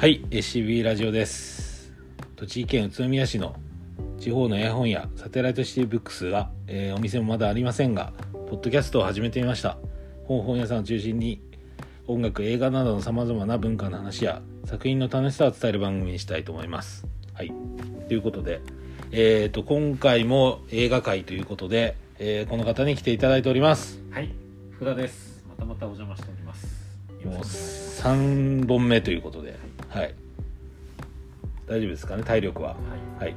はい、SCB ラジオです。栃木県宇都宮市の地方の絵本屋サテライトシティブックスは、えーお店もまだありませんが、ポッドキャストを始めてみました。本本屋さんを中心に音楽、映画などの様々な文化の話や作品の楽しさを伝える番組にしたいと思います。はい。ということで、えっ、と、今回も映画会ということで、えーこの方に来ていただいております。はい、福田です。またまたお邪魔しております。よもうろしくお願いします。3本目ということで、はい。大丈夫ですかね、体力は。はい、はい。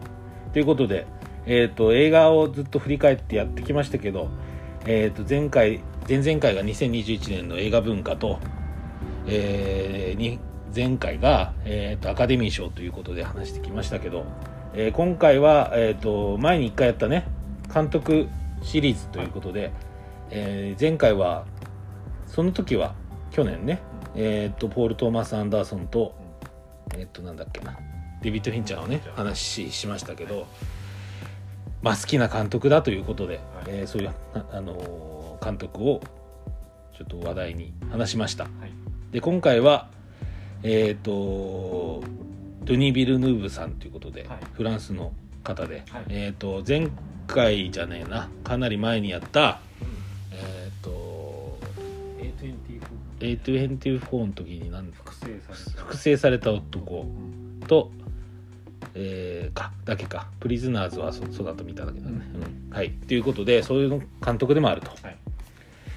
ということで、えっ、と、映画をずっと振り返ってやってきましたけど、えっ、と、前回、前々回が2021年の映画文化と、えーに前回が、えーとアカデミー賞ということで話してきましたけど、えー今回は、えっ、と、前に1回やったね、監督シリーズということで、えー前回は、その時は、去年ね、えっ、と、ポール・トーマス・アンダーソンと、えっ、と、なんだっけな、デビッド・フィンチャーのね、話ししましたけど、まあ、好きな監督だということで、えーそういう、ああのー監督をちょっと話題に話しました。はい、で今回はえっ、とドゥニ・ビルヌーブさんということで、はい。フランスの方で、はい。えっ、と前回じゃねえなかなり前にやった A24 A24 の時に何複製。複製された男うん。と、えーかだけか。プリズナーズはそそうだと見ただけだね、うん。はい。ということでそういうの監督でもあると。はい、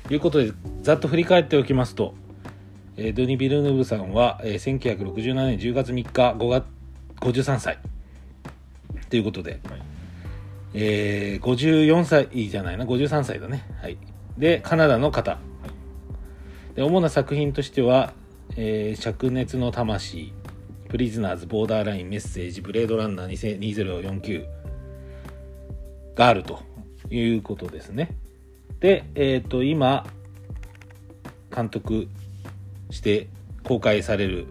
ということでざっと振り返っておきますと、えードニ・ビルヌーブさんは、えー1967年10月3日5月53歳。ということで、はい、えー54歳じゃないな53歳だね。はい。でカナダの方で主な作品としては「えー灼熱の魂」「プリズナーズ」「ボーダーライン」「メッセージ」「ブレードランナー2049」があるということですね。でえっ、と今監督して公開される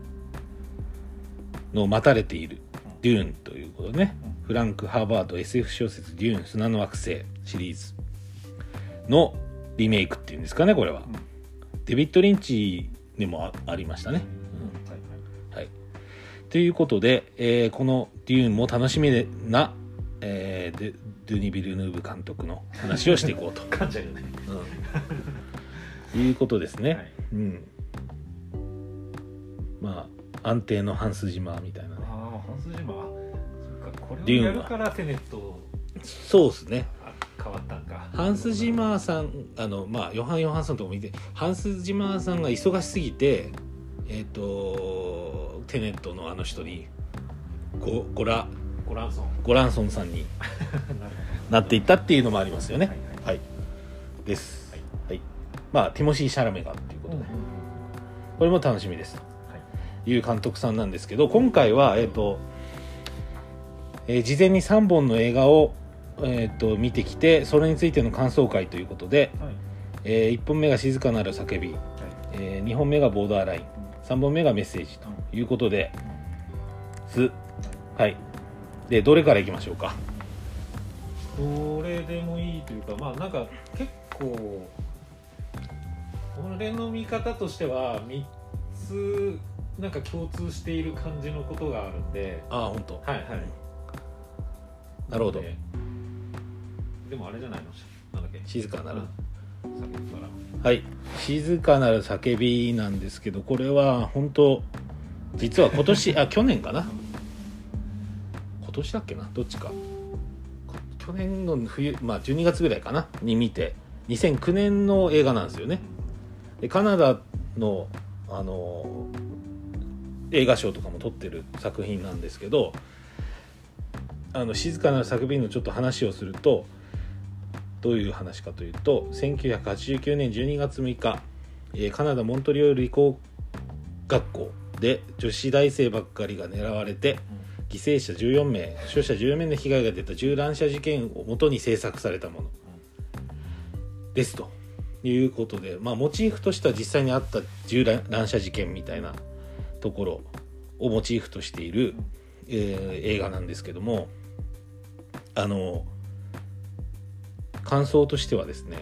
のを待たれている「デューン」ということね。フランク・ハーバード SF 小説「デューン砂の惑星」シリーズのリメイクっていうんですかねこれは、デビッド・リンチにもあありましたね、はい、はい、ということで、えーこの「デューン」も楽しみな、えー、デドゥニ・ビルヌーブ監督の話をしていこうと、噛んじゃうよね。うん。いうことですね、はい。うん。まあ安定のハンス島みたいなね。ああ、ハンスジマ。そっか、これをやるからテネット。そうですね。あ変わったんか。ハンス・ジマーさんあのまあヨハン・ヨハンソンとかも見てハンス・ジマーさんが忙しすぎてえっ、とテネットのあの人にゴゴラゴランソン。ゴランソンさんに なっていったっていうのもありますよね。はいはい、です。はい。はい、まあティモシー・シャラメがっていうこ。とで、うんこれも楽しみです。はい、という監督さんなんですけど今回はえっ、と、えー事前に3本の映画をえー、と見てきてそれについての感想会ということで、はい、え1本目が「静かなる叫び」はい。え2本目がボーダーライン3本目がメッセージということです。はい。でどれからいきましょうか？どれでもいいというかまあなんか結構俺の見方としては3つなんか共通している感じのことがあるんで。ああ本当。はいはい。なるほどででもあれじゃないの？なんだっけ？静かなる。からはい。静かなる叫びなんですけどこれは本当実は今年 あ去年かな？今年だっけな？どっちか。こ去年の冬まあ12月ぐらいかな？に見て。2009年の映画なんですよね。でカナダのあの映画賞とかも撮ってる作品なんですけどあの静かなる叫びのちょっと話をするとどういう話かというと1989年12月6日、えーカナダモントリオール理工学校で女子大生ばっかりが狙われて犠牲者14名負傷者14名の被害が出た銃乱射事件をもとに制作されたもの。ですということで、まあ、モチーフとしては実際にあった銃乱射事件みたいなところをモチーフとしている、えー映画なんですけどもあの感想としてはですね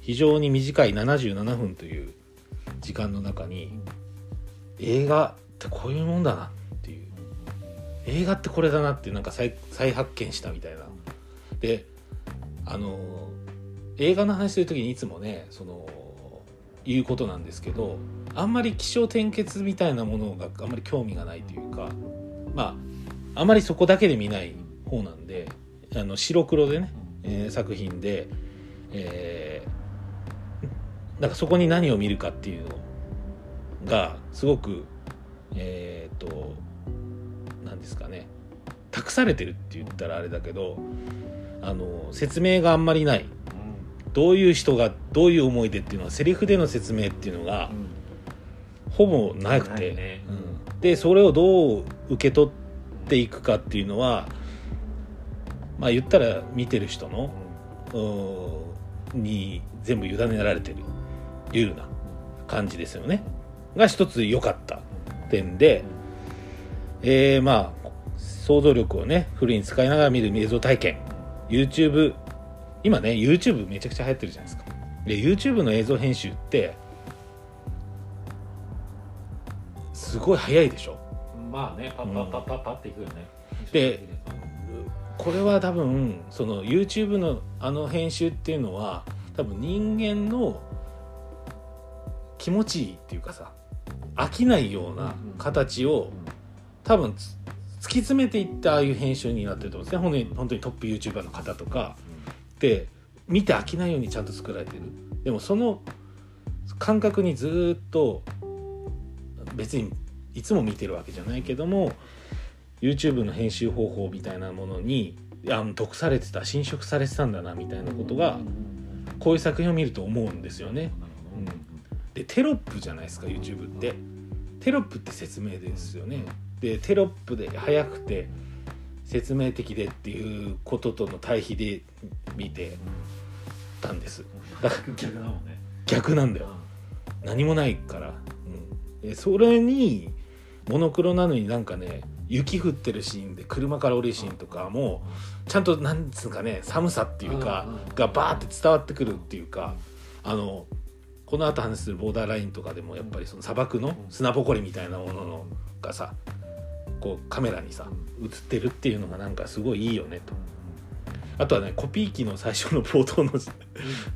非常に短い77分という時間の中に映画ってこういうもんだなっていう映画ってこれだなってなんか再再発見したみたいな。であの映画の話する時にいつもねその言うことなんですけどあんまり起承転結みたいなものがあんまり興味がないというかまああまりそこだけで見ない方なんであの白黒でね、えー作品で、えーなんかそこに何を見るかっていうのがすごくえっ、と何ですかね。託されてるって言ったらあれだけどあの説明があんまりない。どういう人がどういう思いでっていうのはセリフでの説明っていうのがほぼなくて、ね。うん。でそれをどう受け取っていくかっていうのはまあ言ったら見てる人のうん。に全部委ねられてるいうような感じですよね。が一つ良かった点で、えー、まあ想像力をねフルに使いながら見る映像体験。YouTube 今ね YouTube めちゃくちゃ流行ってるじゃないですか。で YouTube の映像編集ってすごい早いでしょ。まあねパッパッパッパッパっていくよね。でこれは多分その YouTube のあの編集っていうのは多分人間の気持ちいいっていうかさ飽きないような形を多分つ突き詰めていったああいう編集になってると思うんですね。本当にトップ YouTuber の方とかで見て飽きないようにちゃんと作られてる。でもその感覚にずーっと別にいつも見てるわけじゃないけども YouTube の編集方法みたいなものにあの毒されてた侵食されてたんだなみたいなことがこういう作品を見ると思うんですよね。うん。でテロップじゃないですか YouTube って。テロップって説明ですよね。でテロップで速くて説明的でっていうこととの対比で見てたんです。だから逆だもんね。逆なんだよ。何もないから、うん、でそれにモノクロなのになんかね雪降ってるシーンで車から降りるシーンとかもちゃんとなんつうかね寒さっていうかがバーって伝わってくるっていうかあのこの後話するボーダーラインとかでもやっぱりその砂漠の砂ぼこりみたいなもののがさこうカメラにさ映ってるっていうのがなんかすごいいいよねと。あとはねコピー機の最初の冒頭の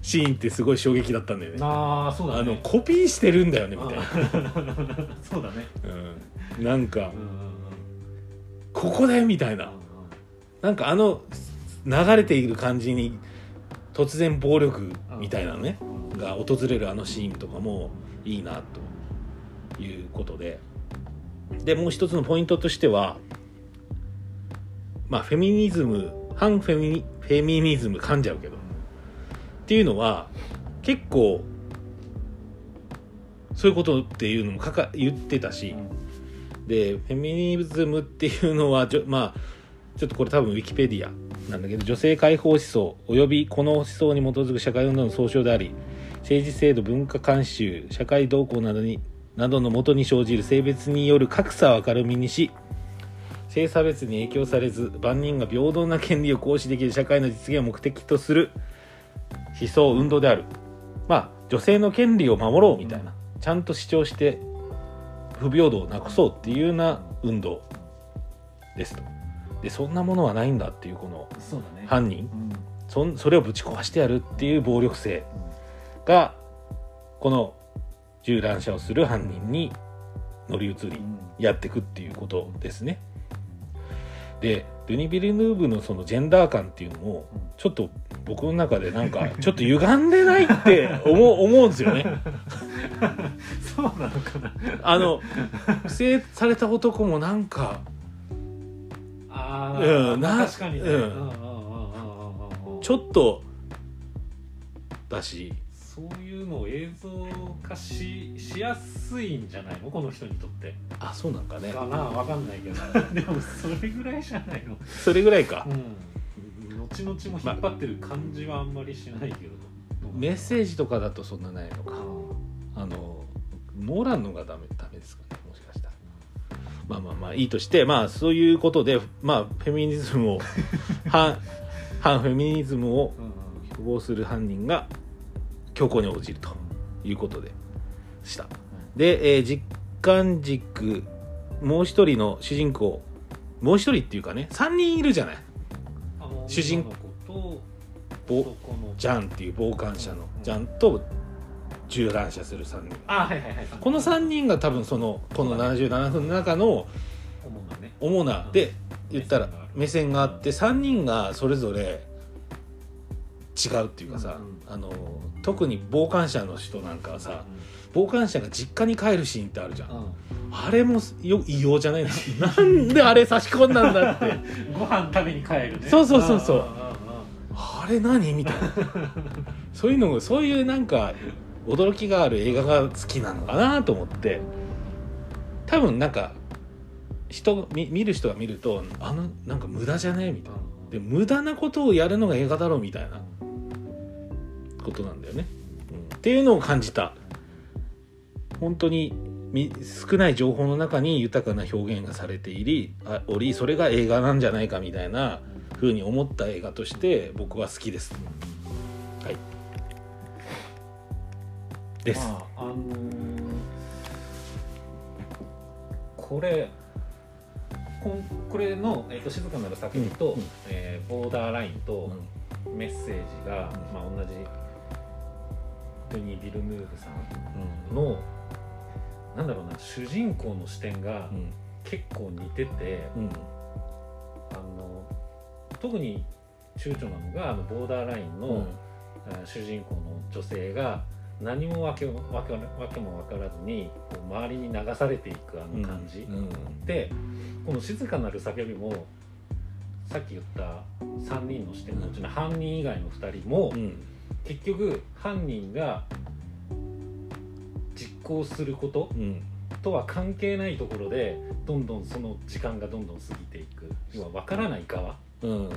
シーンってすごい衝撃だったんだよね。ああそうだね。あのコピーしてるんだよねみたいな、そうだね。うん、なんかうんここだよみたいな。なんかあの流れている感じに突然暴力みたいなねが訪れるあのシーンとかもいいなということで。でもう一つのポイントとしてはまあフェミニズム反フェミフェミニズム噛んじゃうけどっていうのは結構そういうことっていうのもかか言ってたし、でフェミニズムっていうのはじょまあちょっとこれ多分ウィキペディアなんだけど女性解放思想およびこの思想に基づく社会運動の総称であり政治制度文化慣習社会動向などになどのもとに生じる性別による格差を明るみにし性差別に影響されず万人が平等な権利を行使できる社会の実現を目的とする思想運動である。まあ女性の権利を守ろうみたいなちゃんと主張して不平等をなくそうっていうような運動ですと。でそんなものはないんだっていうこのそうだね。犯人。うん。そんそれをぶち壊してやるっていう暴力性がこの銃乱射をする犯人に乗り移りやっていくっていうことですね。でドゥニ・ビルヌーブのそのジェンダー感っていうのもちょっと僕の中でなんかちょっと歪んでないって思う 思うんですよね。そうなのかな。あの不正された男もなんかああうんな確かにね。うん。ちょっとだしそういうのを映像化ししやすいんじゃないの？この人にとって。あそうなんかね。かな？わかんないけど。でもそれぐらいじゃないの？それぐらいか。うん。後々も引っ張ってる感じはあんまりしないけど、メッセージとかだとそんなないのか。うん。あのノーランのがダメダメですかねもしかしたら。まあまあまあいいとしてまあそういうことでまあフェミニズムを 反反フェミニズムをうんする犯人が強行に応じるということでした。で、えー実感軸もう一人の主人公もう一人っていうかね3人いるじゃない。主人女の子とジャンっていう傍観者のうん。ジャンと銃乱射する3人。あはいはいはい。この3人が多分そのこの77分の中の主なね。主なで言ったら目線があって3人がそれぞれ違うっていうかさ、うんあの特に傍観者の人なんかはさ傍観者が実家に帰るシーンってあるじゃん、うん。うんあれもよ異様じゃない？な なんであれ差し込んだんだって。ご飯食べに帰るね。そうそうそうそう。あれ何？みたいな。そういうのそういうなんか驚きがある映画が好きなのかなと思って。多分なんか人見見る人が見るとあのなんか無駄じゃね？みたいな。で無駄なことをやるのが映画だろう？みたいなことなんだよね、うん。っていうのを感じた。本当にみ少ない情報の中に豊かな表現がされていりあおりそれが映画なんじゃないかみたいな風に思った映画として僕は好きです。はい。です、まああのーこれこんこれの、えーと「静かなる叫びと」うんうん。えーボーダーライン」とうん。メッセージが、まあ、同じドゥニー・ビルヌーブさんのなんだろうな主人公の視点がうん。結構似てて、うん。あの特に躊躇なのがあのボーダーラインの、うん。あ主人公の女性が何もわけわけわけも分からずにこう周りに流されていくあの感じ、うん。でこの「静かなる叫び」もさっき言った3人の視点のうちの犯人以外の2人も、うん結局犯人が実行することうん。とは関係ないところでどんどんその時間がどんどん過ぎていく。要は分からない側。うん。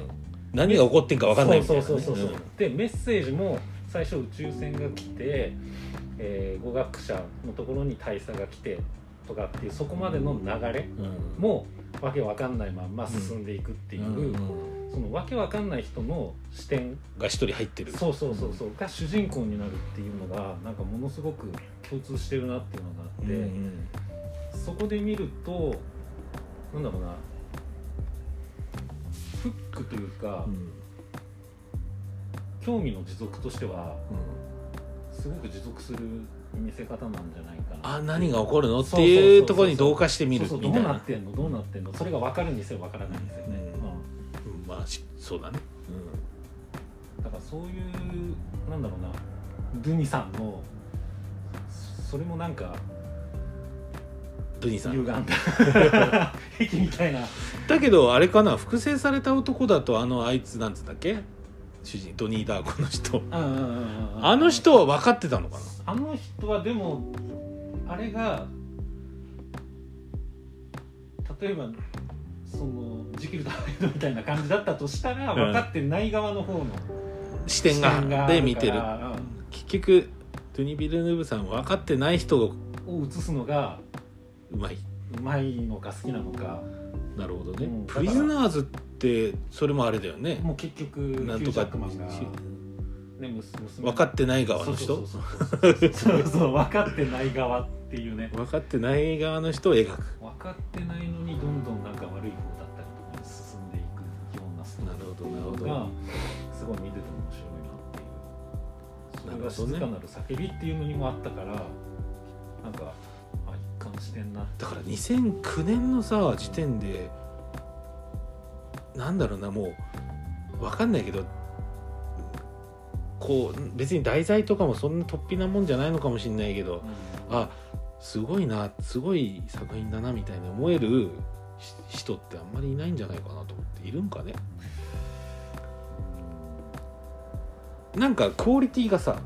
何が起こってんか分かんないみたいな、ね、そうそうそうそう、でメッセージも最初宇宙船が来て、えー語学者のところに大佐が来てとかっていうそこまでの流れうん。もわけわかんないまんま進んでいくっていう、うんそのわけわかんない人の視点が一人入ってる。そうそうそうそうが主人公になるっていうのがなんかものすごく共通してるなっていうのがあって、うんそこで見るとなんだろうなフックというか、うん。興味の持続としてはすごく持続する見せ方なんじゃないかな。あ何が起こるの？っていうところに同化してみるそうそうどうなみたいなってんの？どうなってんの？それが分かるにせよ分からないんですよね、そうだね。うん。だからそういうなんだろうな。ドゥニさんのそれもなんかドゥニさん。歪んだ。壁みたいな。だけどあれかな複製された男だとあのあいつなんつったっけ？主人ドニー・ダーコの人。あの人は分かってたのかな？あの人はでもあれが例えばそのジキルとハイドみたいな感じだったとしたらうん。分かってない側の方の視点がで見てる。から結局ドゥニ・ビルヌーブさん分かってない人を映すのがうまい。うまいのか好きなのか。なるほどね、うん。プリズナーズってそれもあれだよね。もう結局なんとかクマンが、ね、娘分かってない側の人？そうそう 分かってない側っていうね。分かってない側の人を描く。分かってないのにどんどんがすごい見てて面白いなっていう。それが静かなる叫びっていうのにもあったからなんかあ一貫してんなだから2009年のさ時点でなんだろうなもう分かんないけどこう別に題材とかもそんな突飛なもんじゃないのかもしれないけどあすごいなすごい作品だなみたいに思えるし人ってあんまりいないんじゃないかなと思って。いるんかね？なんかクオリティがさ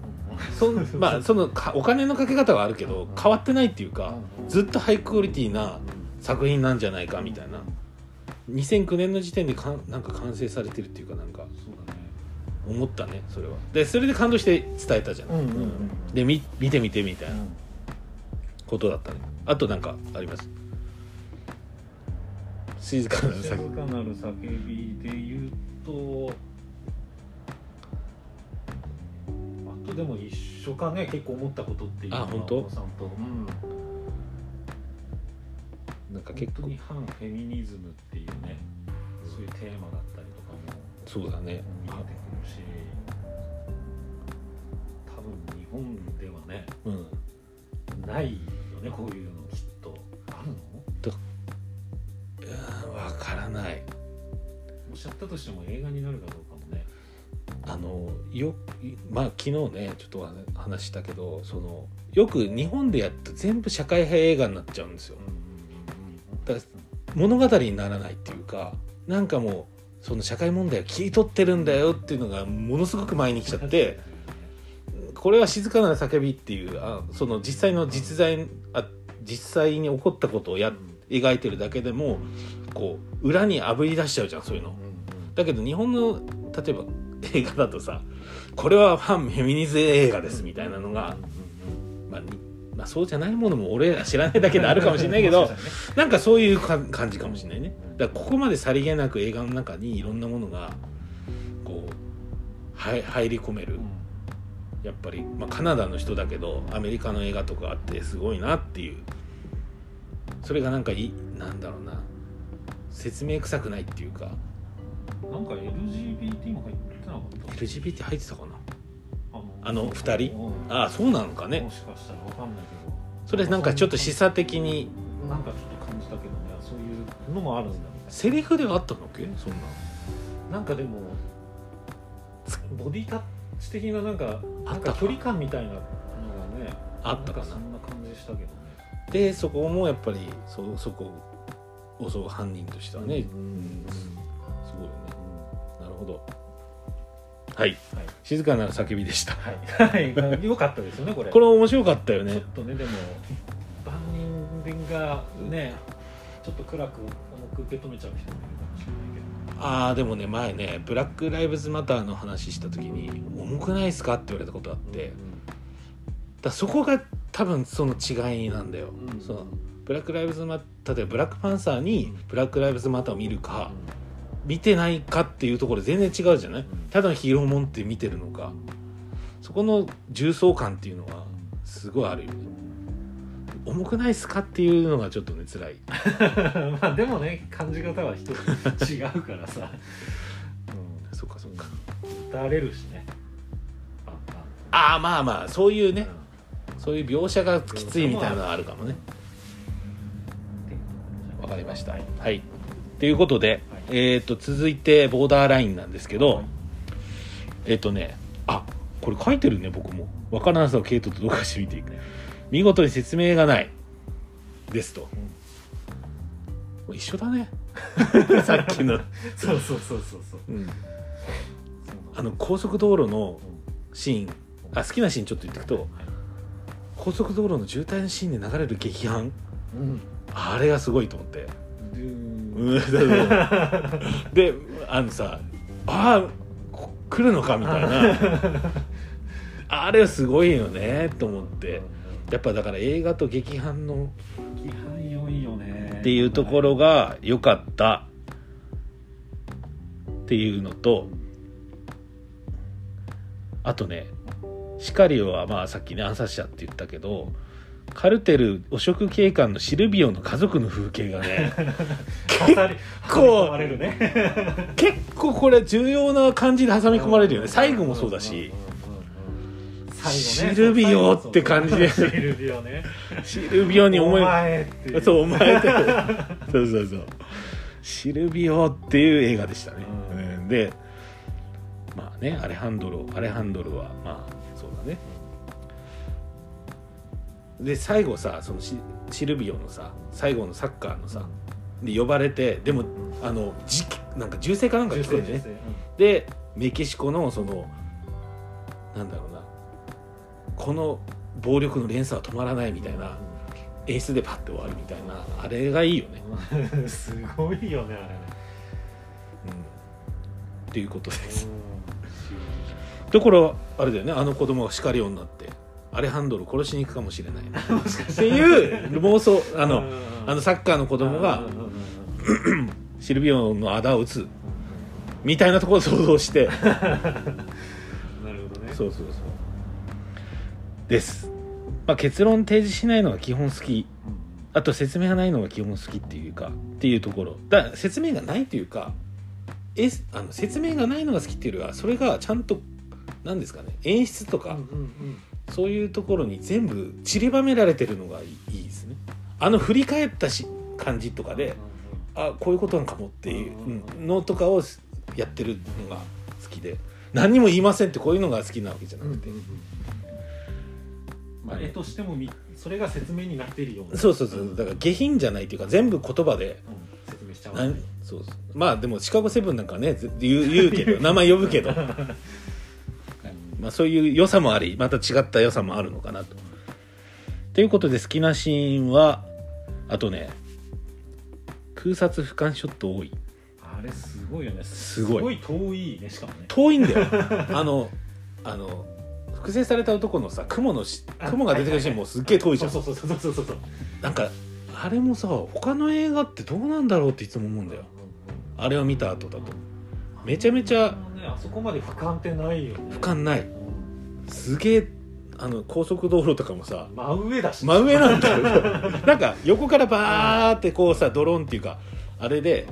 そまあそのかお金のかけ方はあるけど変わってないっていうかずっとハイクオリティな作品なんじゃないかみたいな2009年の時点でかなんか完成されてるっていうかなんか思ったねそれはでそれで感動して伝えたじゃん、うんうんうんでみ見てみてみたいなことだったねあとなんかあります静かな静さかなる叫びで言うととでも一緒かね結構思ったことっていうのはあ本当？さんと、うん、なんか結構本当に反フェミニズムっていうねそういうテーマだったりとかもそうだね。見えてくるし多分日本ではねうん。ないよねこういうのきっと。あるの？わからない。おっしゃったとしても映画になるかどうかあのよまあ昨日ねちょっと話したけどそのよく日本でやって全部社会派映画になっちゃうんですよ。だから物語にならないっていうかなんかもうその社会問題を切り取ってるんだよっていうのがものすごく前に来ちゃってこれは静かな叫びっていうあその実際の実在あ実際に起こったことをや描いてるだけでもこう裏にあぶり出しちゃうじゃんそういうの。だけど日本の例えば映画だとさこれはファンフェミニズム映画ですみたいなのが、まあにまあ、そうじゃないものも俺ら知らないだけであるかもしれないけどなんかそういうか感じかもしれないね。だからここまでさりげなく映画の中にいろんなものがこうはい入り込める。やっぱり、まあ、カナダの人だけどアメリカの映画とかあってすごいなっていう。それがなんかいなんだろうな。説明臭くないっていうか。なんか LGBT も入ってなかった。LGBT 入ってたかな？あのあの二人？うん。ああそうなのかね。もしかしたらわかんないけど。それなんかちょっと示唆的に。なんかちょっと感じたけどね。そういうのもあるんだみたいセリフではあったのっけ？そんな。ななんかでもボディタッチ的ななんかあったか。なんか距離感みたいなのがねあったかな。そんな感じしたけどね。でそこもやっぱりそそこを襲う犯人としてはね、うん。うん。すごいよね。なるほどはい。はい。静かなる叫びでした。はい、はい、よかったですよねこれ。これ面白かったよね。ちょっとねでも万人がねちょっと暗く重く受け止めちゃう人もいるかもしれないけど。ああでもね前ねブラック・ライブズ・マターの話した時に「重くないですか?」って言われたことあって、だそこが多分その違いなんだよ、うん。そのブラック・ライブズ・マ例えばブラックパンサーにブラック・ライブズ・マターを見るか、見てないかっていうところ全然違うじゃない、ただのヒーローもんって見てるのか。そこの重層感っていうのはすごいあるよね。重くないっすかっていうのがちょっとね辛い。まあでもね感じ方は一つ違うからさ、うそっかそっか。ん、打たれるしね。ああまあまあそういうね。うん。そういう描写がきついみたいなのはあるかもね。わかりました。はい。はいということで、はいえっ、と続いてボーダーラインなんですけど、はい。えっ、とねあこれ書いてるね僕も。わからなさをケイトと同化してみていく。見事に説明がない。ですと、一緒だね。さっきの、そうそうそうそうそう。うん、あの高速道路のうん。シーン。あ好きなシーンちょっと言ってくと高速道路の渋滞のシーンで流れる劇伴うん。あれがすごいと思ってうんそうそうであのさああこ来るのかみたいな。あれはすごいよねと思って。やっぱだから映画と劇伴の規範良いよね。っていうところが良かった。っていうのとあとねシカリオはまあさっきね暗殺者って言ったけどカルテル汚職警官のシルビオの家族の風景がね。刺さり構ね。結構これ重要な感じで挟み込まれるよね。最後もそうだし。ね。シルビオって感じで。シルビオねシルビオに思いお前っていうそうお前ってそうそうそうシルビオっていう映画でしたね、うんうんでまあねアレハンドロアレハンドロはまあで最後さそのシシルビオのさ最後のサッカーのさで呼ばれてでもあのじなんか銃声かなんか聞こえてね。でメキシコのそのなんだろうなこの暴力の連鎖は止まらないみたいな演出でパッて終わるみたいなあれがいいよね、う んすごいよねあれね。うん、っていうことです。うだからあれだよねあの子供が叱り女になってアレハンドロ殺しに行くかもしれない。っていう妄想。あのうん。あのサッカーの子供がうんうんうん シルビオのあだを打つ。みたいなところを想像して。う んなるほどね。そうそうそう。です、まあ、結論提示しないのが基本好き。あと説明がないのが基本好きっていうかっていうところ。だ説明がないっていうかえあの説明がないのが好きっていうよりはそれがちゃんと何ですかね演出とか、うんうんそういうところに全部散りばめられてるのがいいですね。あの振り返ったし感じとかであこういうことなんかもっていううんのとかをやってるのが好きで何にも言いませんってこういうのが好きなわけじゃなくて、まあ絵としてもみそれが説明になっているような。そうそうそうだから下品じゃないっていうか全部言葉でうん。説明しちゃう。そうそう。まあでもシカゴセブンなんかねず言う言うけど 名前呼ぶけど、まあ、そういう良さもありまた違った良さもあるのかなと。ということで好きなシーンはあとね空撮俯瞰ショット多い。あれすごいよね。すごい。遠いねしかもね。遠いんだよ。あのあの複製された男のさ雲のし雲が出てくるシーンもすっげえ遠いじゃん。そうそうそうそうそうそうなんかあれもさ他の映画ってどうなんだろうっていつも思うんだよ。あれを見た後だと。めちゃめちゃねあそこまで俯瞰ってないよね。俯瞰ない。うんすげえあの高速道路とかもさ真上だし。真上なんだよ。なんか横からバーってこうさドローンっていうかあれで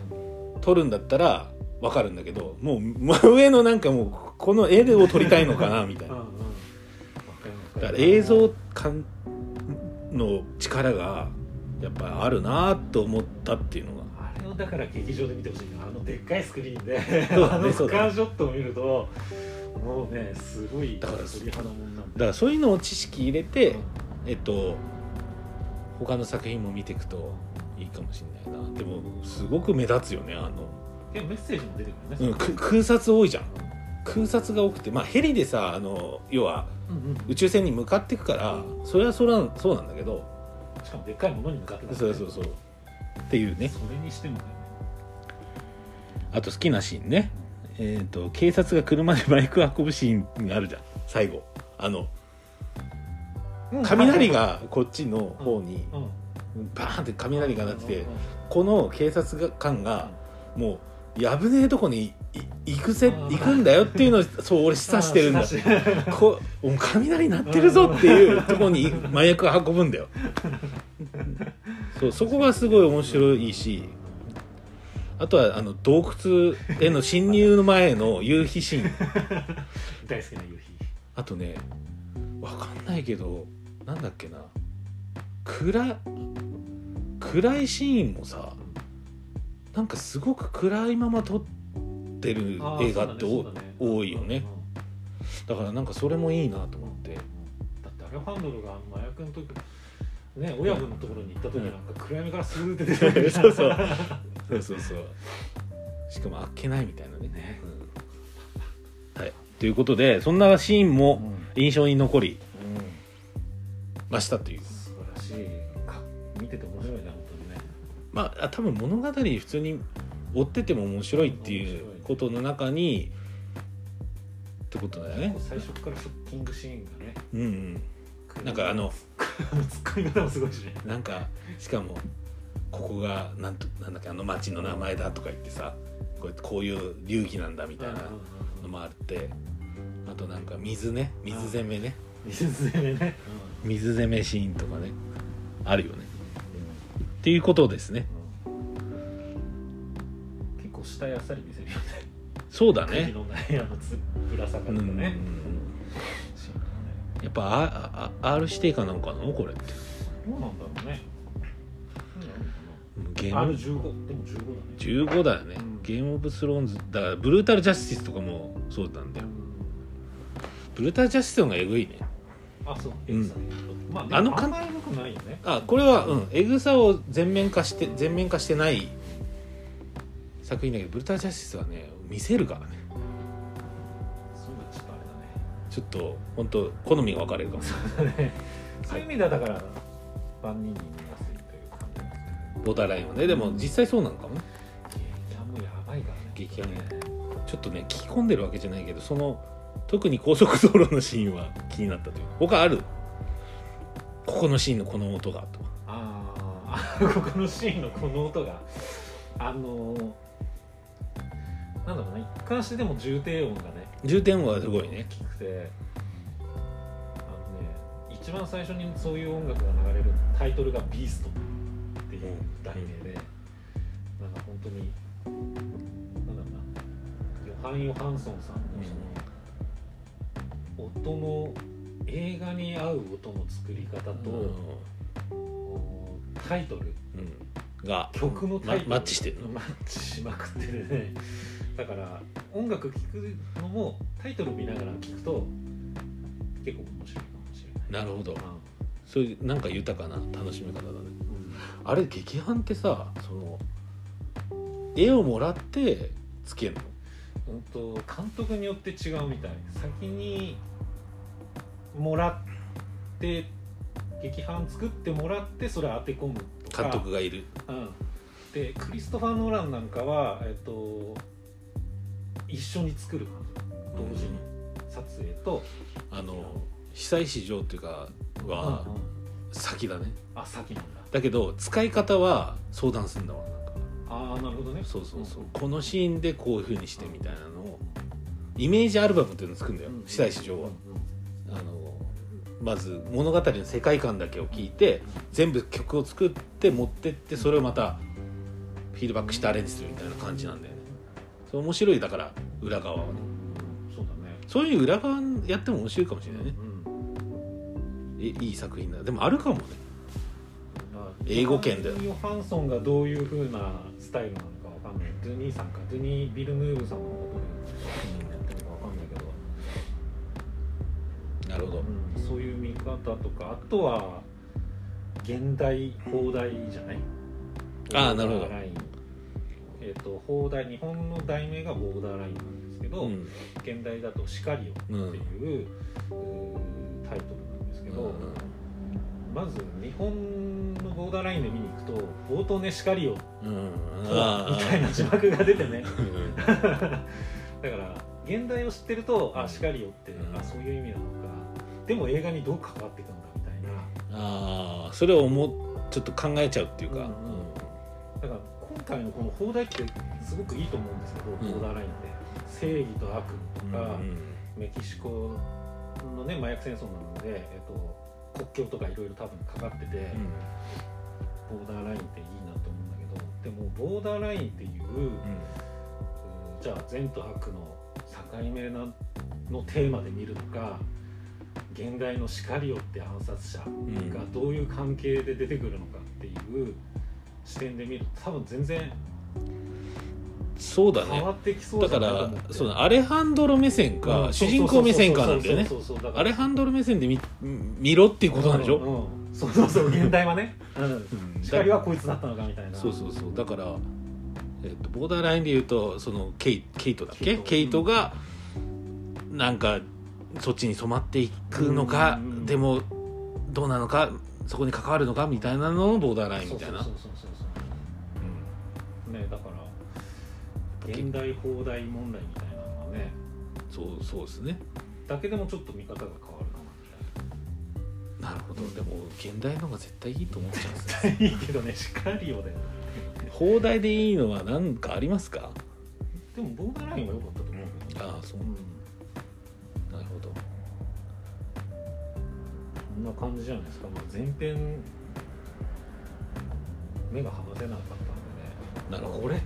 撮るんだったらわかるんだけどもう真上のなんかもうこの絵を撮りたいのかなみたいな。うんだから映像感の力がやっぱあるなと思ったっていうのだから劇場で見てほしいなあのでっかいスクリーンであの俯そうだね。瞰ショットを見るともうねすごいだから鳥肌もんなんだ。からそういうのを知識入れてえっと他の作品も見ていくといいかもしれないな。でもすごく目立つよねあの。メッセージも出てくるねうん、く空撮多いじゃん。空撮が多くて。まあヘリでさあの要はうんうん。宇宙船に向かっていくからそれはそれはそうなんだけど。しかもでっかいものに向かってたそうそうそうっていうね。それにしてもだよね。あと好きなシーンね。えっ、と警察が車でバイク運ぶシーンがあるじゃん。最後。あの雷がこっちの方にバーンって雷が鳴っててこの警察官がもうやぶねえとこにい行くせ行くんだよっていうのをそう俺示唆してるんだ。こう雷鳴ってるぞっていうところに麻薬を運ぶんだよ。そうそこがすごい面白いしあとはあの洞窟への侵入の前の夕日シーン。大好きな夕日。あとねわかんないけどなんだっけな。暗暗いシーンもさなんかすごく暗いまま撮ってるあー映画ってね。多いよね。だからなんかそれもいいなと思って。だってアレハンドルが麻薬の時ね親分のところに行った時なんか暗闇からスーって出てくるそうそう。そうそうそう。しかもあっけないみたいなね。ね。うん。はい。ということでそんなシーンも印象に残りましたという。素晴らしい。か見てて面白いね本当にね。まああ多分物語普通に追ってても面白いっていうことの中にってことだよね。最初からショッキングシーンがねうんうん。なんかあのあのツッコミ方もすごいしね。なんかしかもここがなんとなんだっけあの町の名前だとか言ってさこうこういう流儀なんだみたいなのもあってあとなんか水ね。水攻めね。水攻めね。水攻めシーンとかね。あるよね。っていうことですね下やさり見せるよね。そうだね。首のないあのつぶら下がうんうんやっぱああ R 指定かなんかなのこれって。どうなんだろうね。ゲーム？R15 でも15だね。15だよね、うん。ゲームオブスローンズだからブルータルジャスティスとかもそうなんだよ。ブルータルジャスティスの方がえぐいね。あそう。うんエグさうと。まあであのかもあんまり良くないよね。あこれはうん。エグさを全面化して全面化してない作品だけどブルータルジャスティスはね見せるからね。ちょっと本当好みが分かれるかもそういう意味ではだから万人に見やすいという感じなんですけどボーダーラインはね。でも実際そうなのかもね。劇団もやばいからね。劇団ねちょっとね聞き込んでるわけじゃないけどその特に高速道路のシーンは気になったという。他ある？ここのシーンのこの音がとか。ああ ここのシーンのこの音が。あのーなんだろうね一貫してでも重低音がね重点はすごいね。大きくてあのね一番最初にそういう音楽が流れるタイトルが「ビースト」題名で、なんか本当になんだろうなヨハン・ヨハンソンさんのその、音の映画に合う音の作り方と、おタイトルうん。が曲のタイトル、まマッチしてるの。マッチしまくってるねだから音楽聴くのもタイトル見ながら聴くと結構面白いかもしれない。なるほど。うそういうなんか豊かな楽しみ方だね。ん。あれ劇伴ってさその絵をもらってつけるの？うんと監督によって違うみたい。先にもらって劇伴作ってもらってそれ当て込むとか。監督がいる。うん、でクリストファー・ノーランなんかは、えっと、一緒に作る感じ。同時に。撮影と、あの久石譲っていうかは先だね。あ先なんだ。だけど使い方は相談するんだわ。ああなるほどね。そうそうそう、んこのシーンでこういうふうにしてみたいなのをイメージアルバムっていうのを作るんだよ。うん久石譲は。うん。あのまず物語の世界観だけを聞いて全部曲を作って持ってってそれをまたフィードバックしてアレンジするみたいな感じなんだよねそう面白いだから裏側はね。うんそうだね。そういう裏側やっても面白いかもしれないね。うんえいい作品だ。でもあるかもね。まあ英語圏でヨハンソンがどういうふうなスタイルなのかわかんない。ドゥニーさんか。ドゥニー・ビルヌーブさんのことでやってるのかわかんないけど。なるほど。うん、そういう見方とかあとは現代放題じゃない？あーなるほどえっ、と放題日本の題名がボーダーラインなんですけど、うん。現代だと「シカリオ」っていう,、うータイトルなんですけど、まず日本のボーダーラインで見に行くと冒頭ね「シカリオ」みたいな字幕が出てね。うん。だから現代を知ってるとあシカリオって、うん。あそういう意味なのか。でも映画にどう関わっていくんだみたいな。ああそれを思うちょっと考えちゃうっていうか、うんうん。だから今回のこの放題ってすごくいいと思うんですけど、ん。ボーダーラインって。正義と悪うんとか、うん。メキシコのね麻薬戦争なので、えっと、国境とかいろいろ多分かかってて、ボーダーラインっていいなと思うんだけどでもボーダーラインっていう、うん。じゃあ善と悪の境目なのテーマで見るのか現代のシカリオって暗殺者がどういう関係で出てくるのかっていう視点で見ると多分全然そうだね変わってきそうだからそうだアレハンドロ目線か、うん主人公目線かなんだよね。アレハンドロ目線で見見ろっていうことなんでしょ、うんうんそうそうそう現代はね、うん、うんシカリはこいつだったのかみたいなそうそうそうだから、えっとボーダーラインで言うとそのケイケイトだっけケイトがなんかそっちに染まっていくのか、でもどうなのかそこに関わるのかみたいなののボーダーラインみたいなそうそうそうそうねだから現代放題問題みたいなのはねそうそうですね。だけでもちょっと見方が変わるかななるほど。でも現代の方が絶対いいと思っちゃうんですよ。みたいないいけどねシカリオだよね。放題でいいのは何かありますか？でもボーダーラインは良かったと思うけどね。ああそう。うん。なるほど。こんな感じじゃないですか、まあ、前編目が離せなかったなるほど。これっ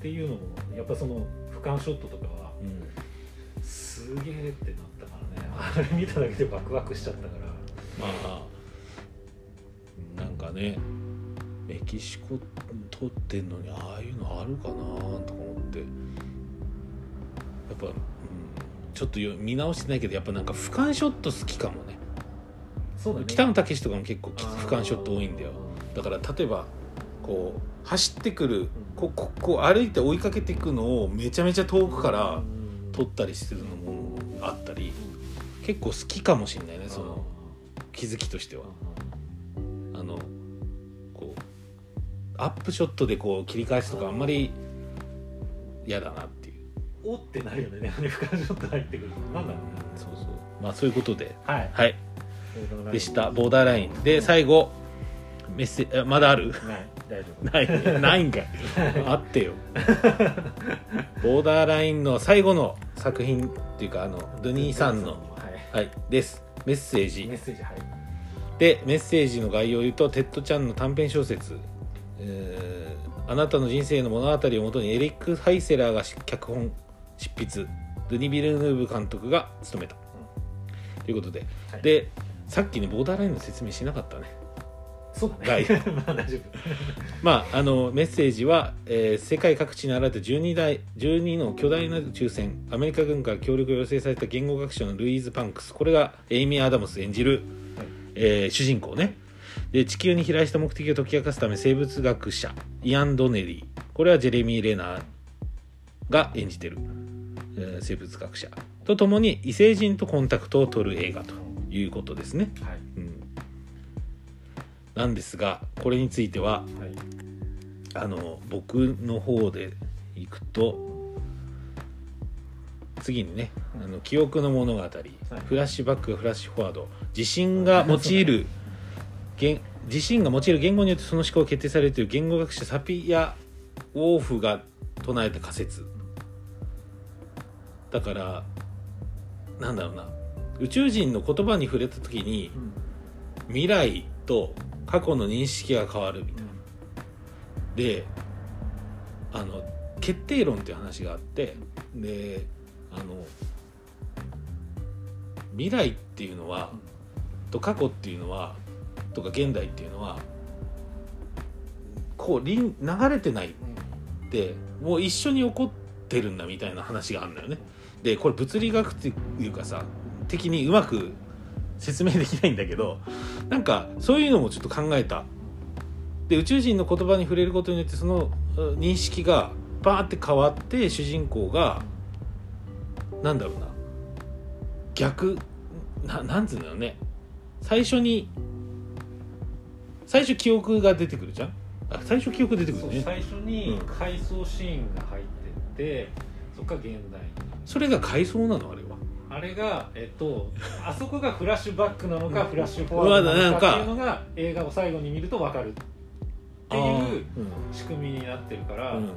ていうのもやっぱその俯瞰ショットとかはうんすげえってなったからね。あれ見ただけでワクワクしちゃったから。まあなんかねメキシコ撮ってんのにああいうのあるかなとか思って。やっぱ、うん、ちょっとよ見直してないけどやっぱなんか俯瞰ショット好きかもね。そうだね。北野武とかも結構俯瞰ショット多いんだよ。だから例えばこう走ってくるんこここう歩いて追いかけていくのをめちゃめちゃ遠くからうん。撮ったりするのもあったり結構好きかもしれないねその気づきとしては。あのこうアップショットでこう切り返すとかあんまり嫌だなっていう。おってなるよねね俯瞰ショット入ってくると。なんだろうね。そうそう。まあそういうことで。はい。はい。でした。ボーダーライン。で最後メッセあまだある。ない大丈夫。ないないんかい。あってよ。ボーダーラインの最後の作品っていうかあのドゥニーさんのははいです。メッセージ。いメッセージはい。でメッセージの概要を言うとテッド・チャンの短編小説「えーあなたの人生の物語」をもとにエリック・ハイセラーが脚本執筆。ドゥニ・ビルヌーブ監督が務めた、ということで、はい。でさっきねボーダーラインの説明しなかったねそうだはい。ね まあ大丈夫。まあ、あのメッセージは、えー世界各地に現れた12台12の巨大な宇宙船アメリカ軍から協力を要請された言語学者のルイーズ・バンクス。これがエイミー・アダムス演じる、はい。えー主人公ね。で地球に飛来した目的を解き明かすため生物学者イアン・ドネリー。これはジェレミー・レナーが演じてる、えー生物学者。とともに異星人とコンタクトを取る映画ということですね、はい。うん、なんですがこれについてははい。あの僕の方でいくと次にね「あの記憶の物語」フラッシュバックフラッシュフォワード地震が用いる言自身が用いる言語によってその思考を決定されるという言語学者サピア・ウォーフが唱えた仮説。だからなんだろうな。宇宙人の言葉に触れた時にうん。未来と過去の認識が変わるみたいな。であの決定論っていう話があってであの未来っていうのはと過去っていうのはとか現代っていうのはこう流れてないってもう一緒に起こってるんだみたいな話があるんだよね。でこれ物理学っていうかさ的にうまく説明できないんだけどなんかそういうのもちょっと考えた。で宇宙人の言葉に触れることによってそのうん認識がバーって変わって主人公がなんだろうな。逆ななんつうんだろうね。最初に最初記憶が出てくるじゃん？あ最初記憶出てくるね。最初にうん。回想シーンが入ってて、そっから現代に。それが回想なのあれはあれがえっとあそこがフラッシュバックなのか、うん。フラッシュフォワードなのかか。っていうのが映画を最後に見ると分かるっていううん。仕組みになってるから、うん。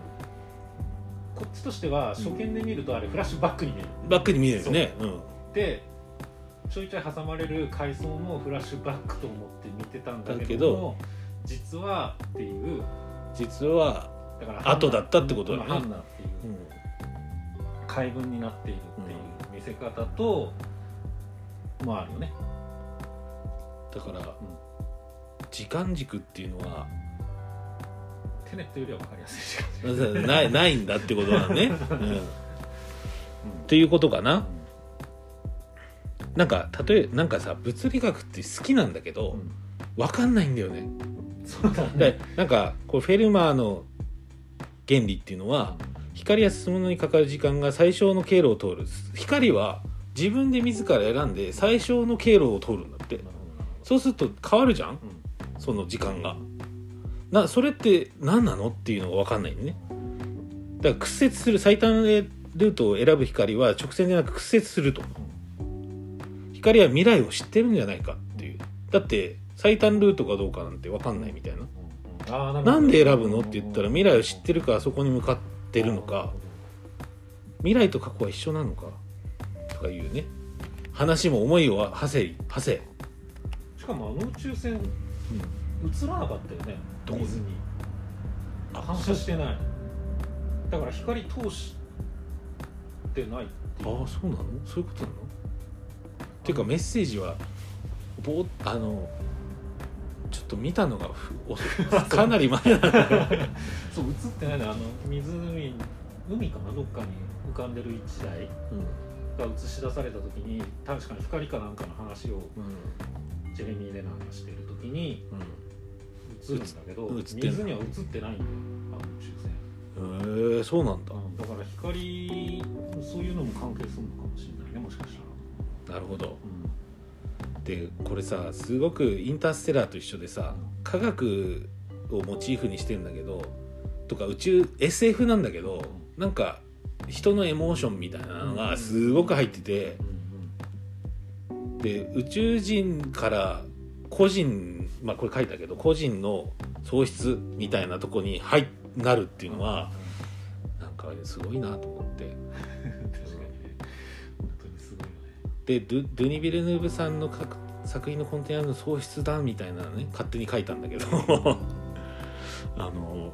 こっちとしては初見で見るとあれフラッシュバックに見える。バックに見えるよね。う。ん。でちょいちょい挟まれる回想もフラッシュバックと思って見てたんだだけど実はっていう。実はだから後だったってことだていう回文になっているっていう見せ方と、もあるよね。だから、時間軸っていうのはテネットよりは分かりやすい時間軸。ないないんだってことだね、うん、っていうことかな。なんか例えなんかさ物理学って好きなんだけど分かんないんだよね。そうだね。でなんかこうフェルマーの原理っていうのは光や進むのにかかる時間が最小の経路を通る。光は自分で自ら選んで最小の経路を通るんだって。そうすると変わるじゃん？どその時間が。なそれって何なのっていうのが分かんないね。だから屈折する最短ルートを選ぶ光は直線じゃなく屈折すると光は未来を知ってるんじゃないかっていう。だって最短ルートかどうかなんて分かんないみたいな。あーなんで選ぶのって言ったら未来を知ってるからそこに向かってるのか未来と過去は一緒なのかとかいうね話も思いを馳せり馳せ、しかもあの宇宙船映らなかったよねどこ水にあ反射してない。だから光通してないっていう。ああそうなの？そういうことなの？っていうかメッセージはぼーあのちょっと見たのが かなり前なのそう映ってないのあの湖海かなどっかに浮かんでる一台が映し出された時に確かに光かなんかの話をうん。ジェレミー・レナーがしてる時にうん。映るんだけど水には映ってないんだよ宇宙船。うんへえそうなんだ。だから光そういうのも関係するのかもしれないねもしかしたら、なるほど。うんでこれさすごくインターステラーと一緒でさ科学をモチーフにしてんだけどとか宇宙 SF なんだけどなんか人のエモーションみたいなのがすごく入っててで宇宙人から個人まあこれ書いたけど個人の喪失みたいなとこに入なるっていうのはなんかすごいなと思って。でドゥドゥニ・ビルヌーブさんの作品の根底にあるの喪失だみたいなのね勝手に書いたんだけど。あの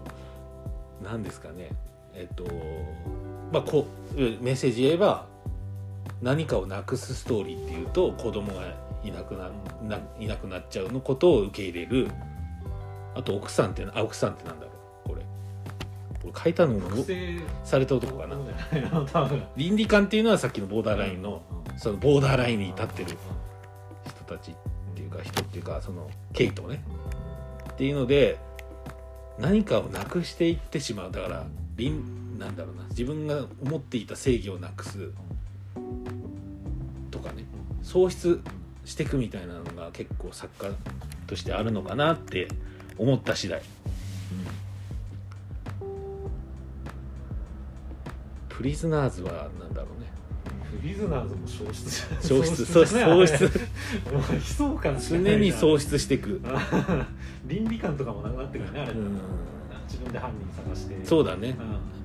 何ですかね。えっとまあこうメッセージ言えば何かをなくすストーリーっていうと子供がいなくなないなくなっちゃうのことを受け入れる。あと奥さんってあ奥さんってなんだろう。これ。これ書いたのもされた男かな。倫理観っていうのはさっきのボーダーラインのそのボーダーラインに立ってる人たちっていうか人っていうかそのケイトね。っていうので何かをなくしていってしまう。だから倫なんだろうな。自分が思っていた正義をなくす。とかね。喪失していくみたいなのが結構作家としてあるのかなって思った次第、プリズナーズはなんだろうねフリズナーズも消失じゃない。喪失。そうじゃない喪失。悲壮感しか常ないに喪失。していく、倫理観とかもなくなってくるねあれ、うん、自分で犯人探してそうだね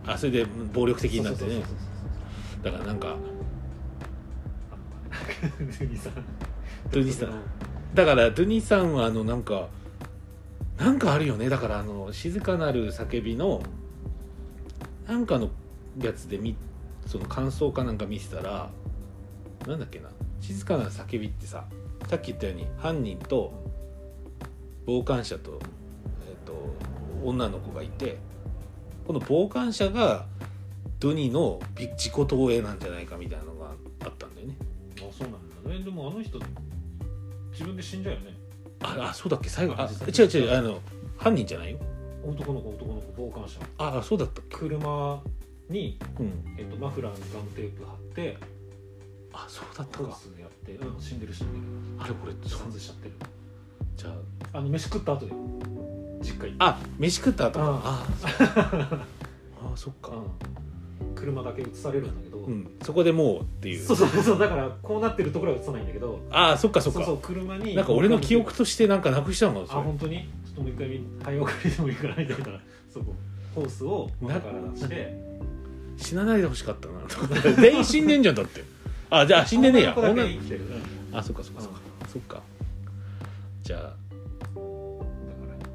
うんあそれで暴力的になってねだからなんかドゥニさんドゥニさんだからドゥニさんはあのなんかなんかあるよねだからあの静かなる叫びのなんかのやつでみその感想かなんか見せたらなんだっけな静かなる叫びってささっき言ったように犯人と傍観者と,、えー、と女の子がいてこの傍観者がドニの自己投影なんじゃないかみたいなのがあったんだよね。あそうなんだね。でもあの人自分で死んじゃうよね。ああそうだっけ最後ああ違う違うあの犯人じゃないよ。男の子男の子傍観者。ああそうだった車に、うん。えっと、マフラーにガムテープ貼ってあそうだったか。やって、うん、死んでる死んでる。あれこれそう外しちゃってる。じゃあ。の飯食った後で実家行って。ああ飯食った後か。あ あああそっか。うん、車だけ映されるんだけど、うん。そこでもうっていう。そうそうそうだからこうなってるところは映さないんだけど。ああそっかそっか。そうそう車になんか俺の記憶としてなんかなくしたのかあ本当に？ちょっともう一回見早送りでもいいからみたらそこ。ホースを中から出して死なないでほしかったな。と か全員死んでんじゃんだって。あじゃあ死んでねえや。女の子だあそっかそっかそっか。そっか。じゃあ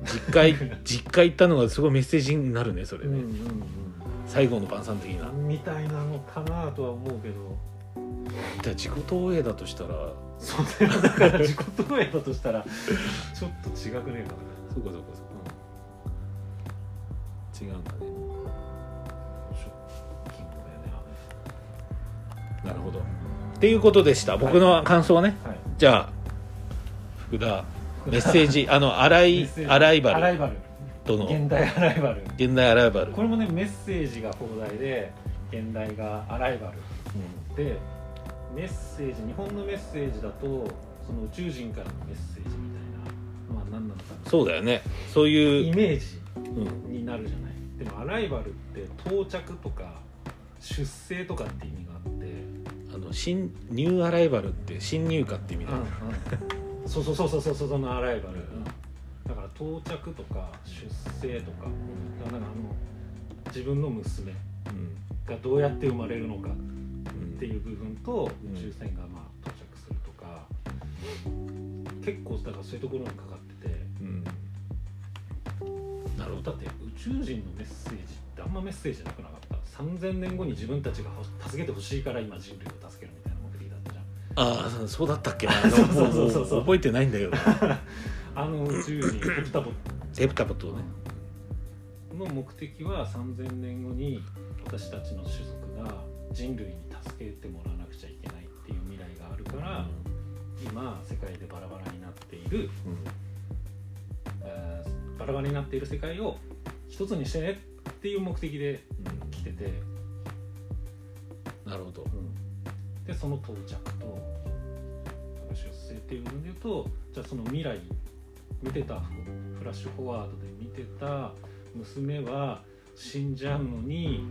実家い実家行ったのがすごいメッセージになるねそれね、うんうん最後の晩餐的な。うんみたいなのかなとは思うけど。じゃあ自己投影だとしたら。そうだよ。だから自己投影だとしたらちょっと違くねえかそうかそうかそうか。違うんだねなるほど。っていうことでした。僕の感想はね、はい。じゃあ福田メッセージ あのアライアライバル。アライバル。との？現代アライバル。現代アライバル、これもねメッセージが放題で現代がアライバル。でメッセージ日本のメッセージだとその宇宙人からのメッセージみたいな。まあ何なのか。なそうだよね。そういうイ、メージうん、になるじゃない。でもアライバルって到着とか出生とかって意味がの新ニューアライバルって新入荷って意味だよね、そうそうそうそうそうそうそのアライバル、だから到着とか出生とか。だからあの自分の娘うん。がどうやって生まれるのかうん。っていう部分とうん。宇宙船がまあ到着するとか、結構だからそういうところにかかってて。うん。なるほどだって宇宙人のメッセージってあんまメッセージなくなかった。3000年後に自分たちがほ助けてほしいから今人類を助けるみたいな目的だったじゃん。ああそうだったっけな。そうそうそうそうも覚えてないんだよ。な あの宇宙人ヘプタボエプタバトね。の目的は3000年後に私たちの種族が人類に助けてもらわなくちゃいけないっていう未来があるから、今世界でバラバラになっている、えーバラバラになっている世界を一つにしてねっていう目的でうん来てて、なるほど。でその到着と出生っていう部分で言うとじゃあその未来見てたフラッシュフォワードで見てた娘は死んじゃうのに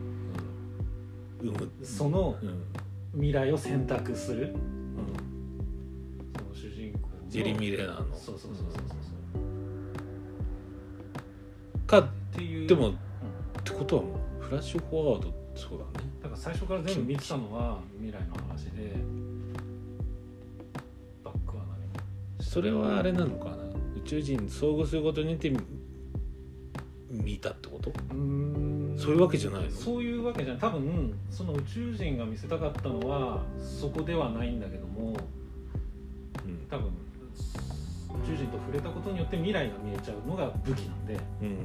うん。むそのうん。未来を選択する、その主人公のジェリミー・レナーの。そうそうそうそうそう。かっていうでも、ことはもうフラッシュフォワードそうだね。だから最初から全部見てたのは未来の話でバックは何？もそれはあれなのかな？宇宙人に遭遇することによって見たってこと？うーん。そういうわけじゃないの？そういうわけじゃない。多分その宇宙人が見せたかったのはそこではないんだけどもうん。多分宇宙人と触れたことによって未来が見えちゃうのが武器なんで。うん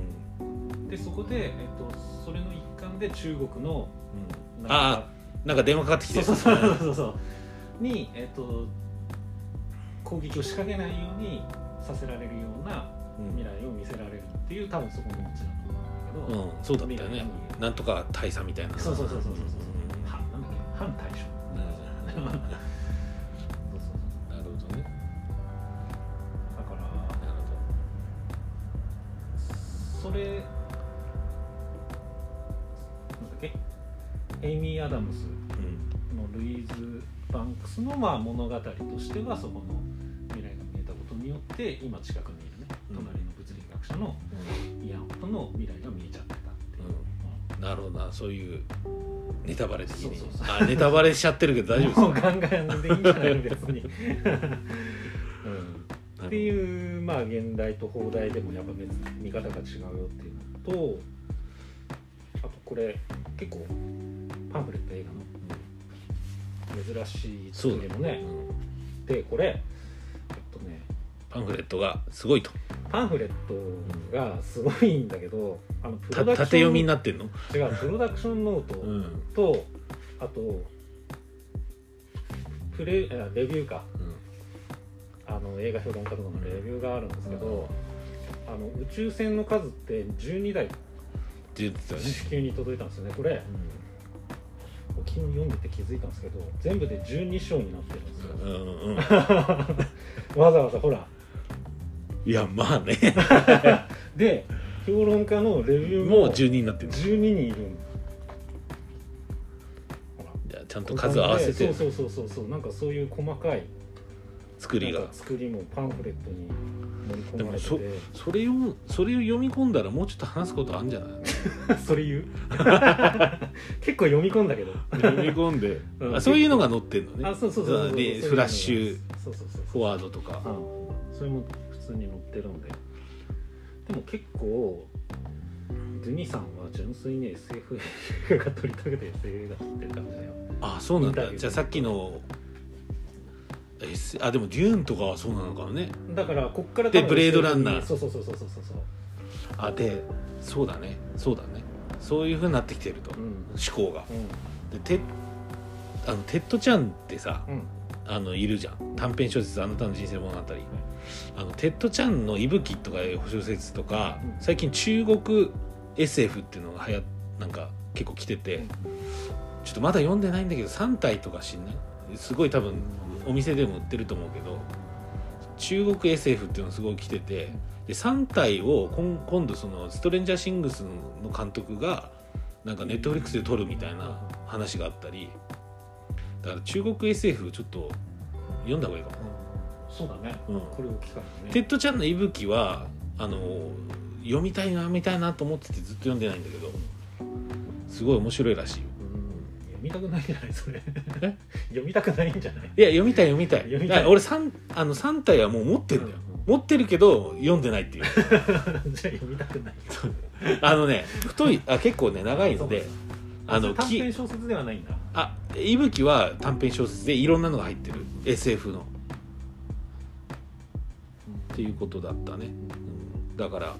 でそこで、えっと、それの一環で中国のうんあかなんか電話かかってきて。そうそうそうそうに、えっと、攻撃を仕掛けないようにさせられるようなうん。未来を見せられるっていう多分そこのオチだと思うんだけど、うん、そうだったよね。なんとか大佐みたいな。そうそうそうそうそうそう。うん。はなんだっけ？反対称イミー・アダムスのルイーズ・バンクスのまあ物語としてはそこの未来が見えたことによって今近くにいるねうん。隣の物理学者のイアン・ホトの未来が見えちゃってたっていう、うん。なるほどなそういうネタバレ的に。そうそうそうあネタバレしちゃってるけど大丈夫もうガンガンでいいんじゃないの別に、うん、ですかっていうまあ現代と放題でもやっぱ見方が違うよっていうのとあとこれ結構パンフレット映画の。珍しいそうだ作りのね。うんでこれえっとね。パンフレットがすごいと。パンフレットがすごいんだけどあのプたロダクション縦読みになってんの？違うプロダクションノート うん。と、あとプレあレビューか。あの映画評論家とかのレビューがあるんですけど、あの宇宙船の数って12台。地球に届いたんですよねこれ昨日読んでて気づいたんですけど全部で12章になってるんですよ、うんうん わざわざほら。いやまあね。で評論家のレビューもうも12になってる。12人いるほらじゃあちゃんと数を合わせて。そうそうそうそうそう。なんかそういう細かい作りが。作りもパンフレットに盛り込まれてでもそれをそれを読み込んだらもうちょっと話すことあるんじゃない？て それ言う？結構読み込んだけど。読み込んで。うん。あそういうのが載ってんのね。あそうそうそうフラッシュフォワードとか。うん。それも普通に載ってるんで。でも結構ドゥニさんは純粋に SF 映画が撮りたくて SF 映画撮ってる感じだよ。あそうなんだ。じゃあさっきの S あでもデューンとかはそうなのかもね。だからこっからでブレードランナー。そうそうそうそうそうそうあでそうだね。そうだね。そういうふうになってきてると。うん。思考が。うでテッあのテッド・チャンってさんうん。あのいるじゃん。短編小説「あなたの人生物語」あのテッド・チャンの「息吹」とか小説とか、うん。最近中国 SF っていうのが流行なんか結構来てて、ちょっとまだ読んでないんだけど三体とか知んない？すごい多分お店でも売ってると思うけど中国 SF っていうのすごい来ててで三体を今今度そのストレンジャーシングスの監督がなんかネットフリックスで撮るみたいな話があったりだから中国 SF ちょっと読んだ方がいいかも、そうだね。うん、これを機会にね。テッド・チャンの息吹はあの読みたいな読みたいなと思っててずっと読んでないんだけどすごい面白いらしいよみたくないんじゃないそれ。え？読みたくないんじゃない？いや読みたい読みたい。読みたい。俺 3, あの3体はもう持ってんだよ、うん。持ってるけど読んでないっていう。じゃあ読みたくない。あのね太いあ結構ね長いのであの短き編小説ではないんだ。あ息吹は短編小説でいろんなのが入ってる。SF の。っていうことだったね、うん。だから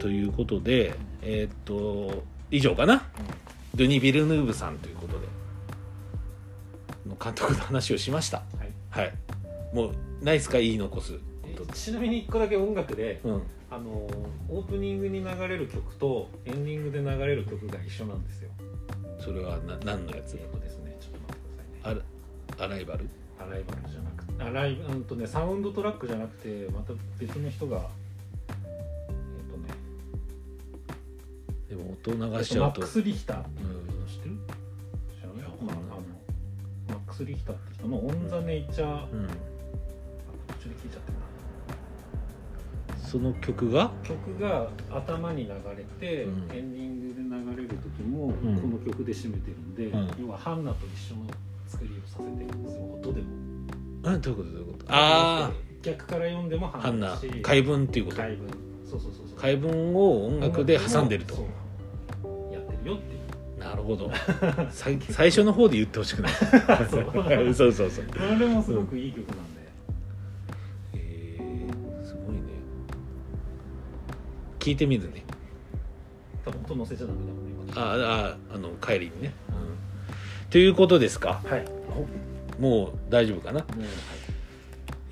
ということでえーっと以上かな、ドゥニ・ビルヌーブさんということで。の監督の話をしました。はい。はい。もうないっすか言い残す。えちなみに1個だけ音楽でうん。あのオープニングに流れる曲とエンディングで流れる曲が一緒なんですよ。それはな何のやつ？えっとですね。ちょっと待ってくださいね。アラアライバル？アライバルじゃなくてアライうんとねサウンドトラックじゃなくてまた別の人がでも音流しちゃうと。とマックス・リヒター。っていうの知ってる？知らない？いやわかんない。まああのマックス・リヒターって人。の「オン・ザ・ネイチャー」あうん。途中で聞いちゃってるな。その曲が？曲が頭に流れて、うん。エンディングで流れる時もん。この曲で締めてるんで、うん。要はハンナと一緒の作りをさせてるんですよ。音でも。あどういうこと？どういうこと？あ逆から読んでもあハンナ。花だし解文っていうこと？解文。そうそうそうそう。解文を音楽で挟んでると。そうるよっていう。なるほど。さい最初の方で言ってほしくない。そう。そうそうこれもすごくいい曲なんで、へえすごいね。聞いてみるね。多分音乗せちゃダメだもんね今あああの帰りにね、ということですか？はい。もう大丈夫かな？もう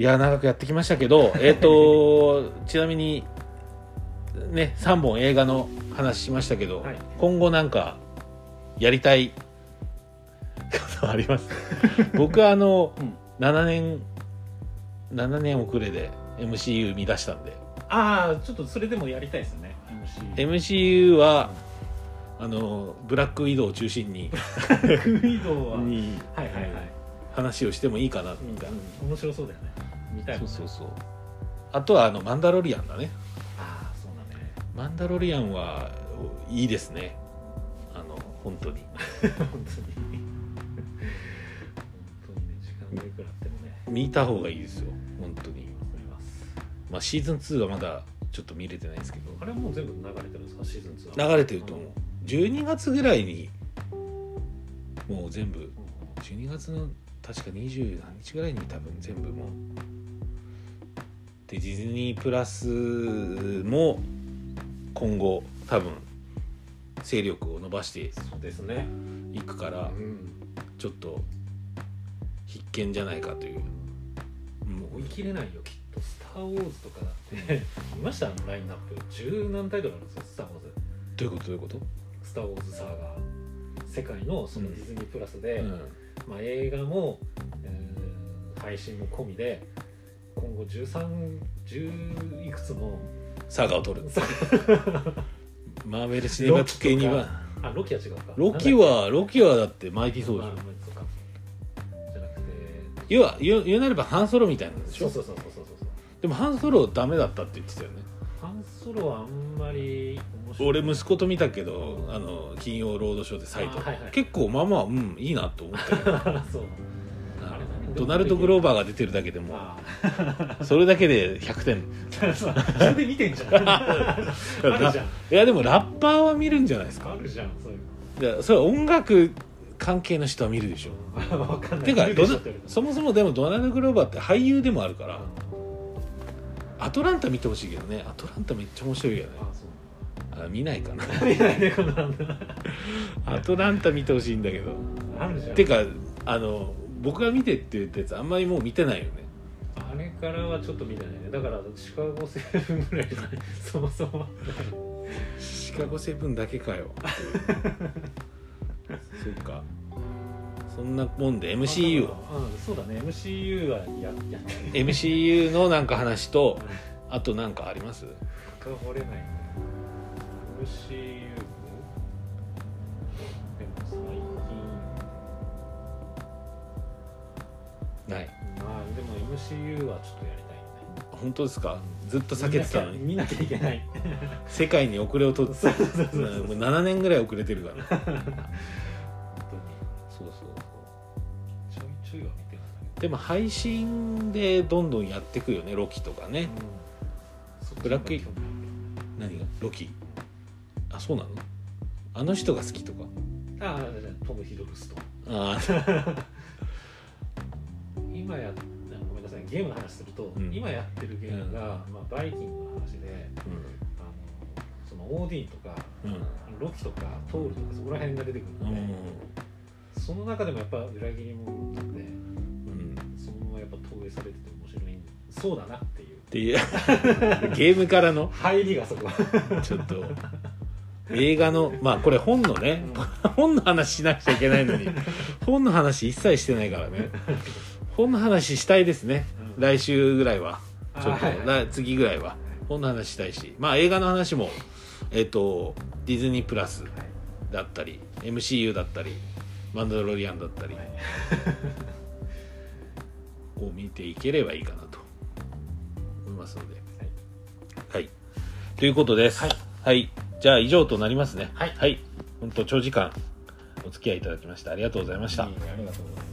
い。や長くやってきましたけどえっ、とちなみにね3本映画の話しましたけど、はい。今後なんかやりたいことあります？僕はあのうん。7年7年遅れで MCU 見出したんで。ああちょっとそれでもやりたいですよね MC MCU はあのブラックウィドウを中心にクイドはにはいはいはい、話をしてもいいかなうんみたいな、面白そうだよね。見たいね。そうそうそう。あとはあのマンダロリアンだねマンダロリアンはいいですね。あの 本当に。本当に。本当にね時間がいくらあってもね。見た方がいいですよ。本当に。まあシーズン2はまだちょっと見れてないですけど。あれはもう全部流れてるんですか？シーズン2は。流れてると思う。12月ぐらいにもう全部12月の確か20何日ぐらいに多分全部もう。でディズニープラスも今後多分勢力を伸ばしていくからうんちょっと必見じゃないかという、も追い切れないよきっと「スター・ウォーズ」とかだって。見ました？あのラインナップ。十何タイトルあるんですよ「スター・ウォーズ」どういうこと？どういうこと、「スター・ウォーズ・サーガー」世界のそのディズニープラスで、うん。まあ、映画も、えー配信も込みで今後1310いくつもサーガを取る。さ マーベル・シネマティック・ユニバーあロキは違うか。ロキはロキはだってマイティー・ソーまあじゃんまあじゃなくて。要は言う言うなればハンソロみたいなんでしょ？そうそうそうそうそうそうでもハンソロダメだったって言ってたよね。ハンソロはあんまり俺息子と見たけどあの金曜ロードショーでサイト、あはいはい。結構まあまあうんいいなと思ったよ そうドナルド・グローバーが出てるだけでもあそれだけで100点。あ それで見てんじゃん。あるじゃん。いやでもラッパーは見るんじゃないですか。あるじゃんそういうそれは音楽関係の人は見るでしょ。のわかんない。てかそもそもでもドナルド・グローバーって俳優でもあるからあアトランタ見てほしいけどね。アトランタめっちゃ面白いよね。あ見ないかな。見ないねこのなんだアトランタ見てほしいんだけど。てかあの僕が見てって言ったやつあんまりもう見てないよね。あれからはちょっと見てないね。だからシカゴセブンぐらいじゃないそもそも。シカゴセブンだけかよ。そっか。そんなもんで MCU をうんそうだね。MCU はややってる。MCU のなんか話とあとなんかあります？深掘れない MCU ない。まあでも MCU はちょっとやりたいね。本当ですか？ずっと避けてたのに。見なきゃいけない。世界に遅れを取って。そうそうそうそう。もう7年ぐらい遅れてるから。本当に。そうそうちょいちょいは見てるんだでも配信でどんどんやってくよねロキとかね。うん、ブラックイ何が？ロキ？あそうなの？あの人が好きとか？あるあトム・ヒドルストンあ 今やごめんなさいゲームの話すると、うん。今やってるゲームが、まあ、バイキングの話でーあのそのオーディンとかうん。ロキとかトールとかそこら辺が出てくるうん。ので、その中でもやっぱ裏切り者なんでうん。そのままやっぱ投影されてて面白いそうだなっていう。っていう。ゲームからの？入りがそこ。ちょっと。映画のまあこれ本のね 本の話しなくちゃいけないのに本の話一切してないからね本の話したいですね。うん。来週ぐらいは。ちょっとあはい次ぐらいは。本の話したいし。まあ映画の話もえっ、とディズニープラスはいだったり MCU だったりマンダロリアンだったりはい。を見ていければいいかなと。思いますので。はい、ということです。はい、はい、じゃあ以上となりますね。はい。はい、本当長時間お付き合いいただきましてありがとうございました、ありがとうございます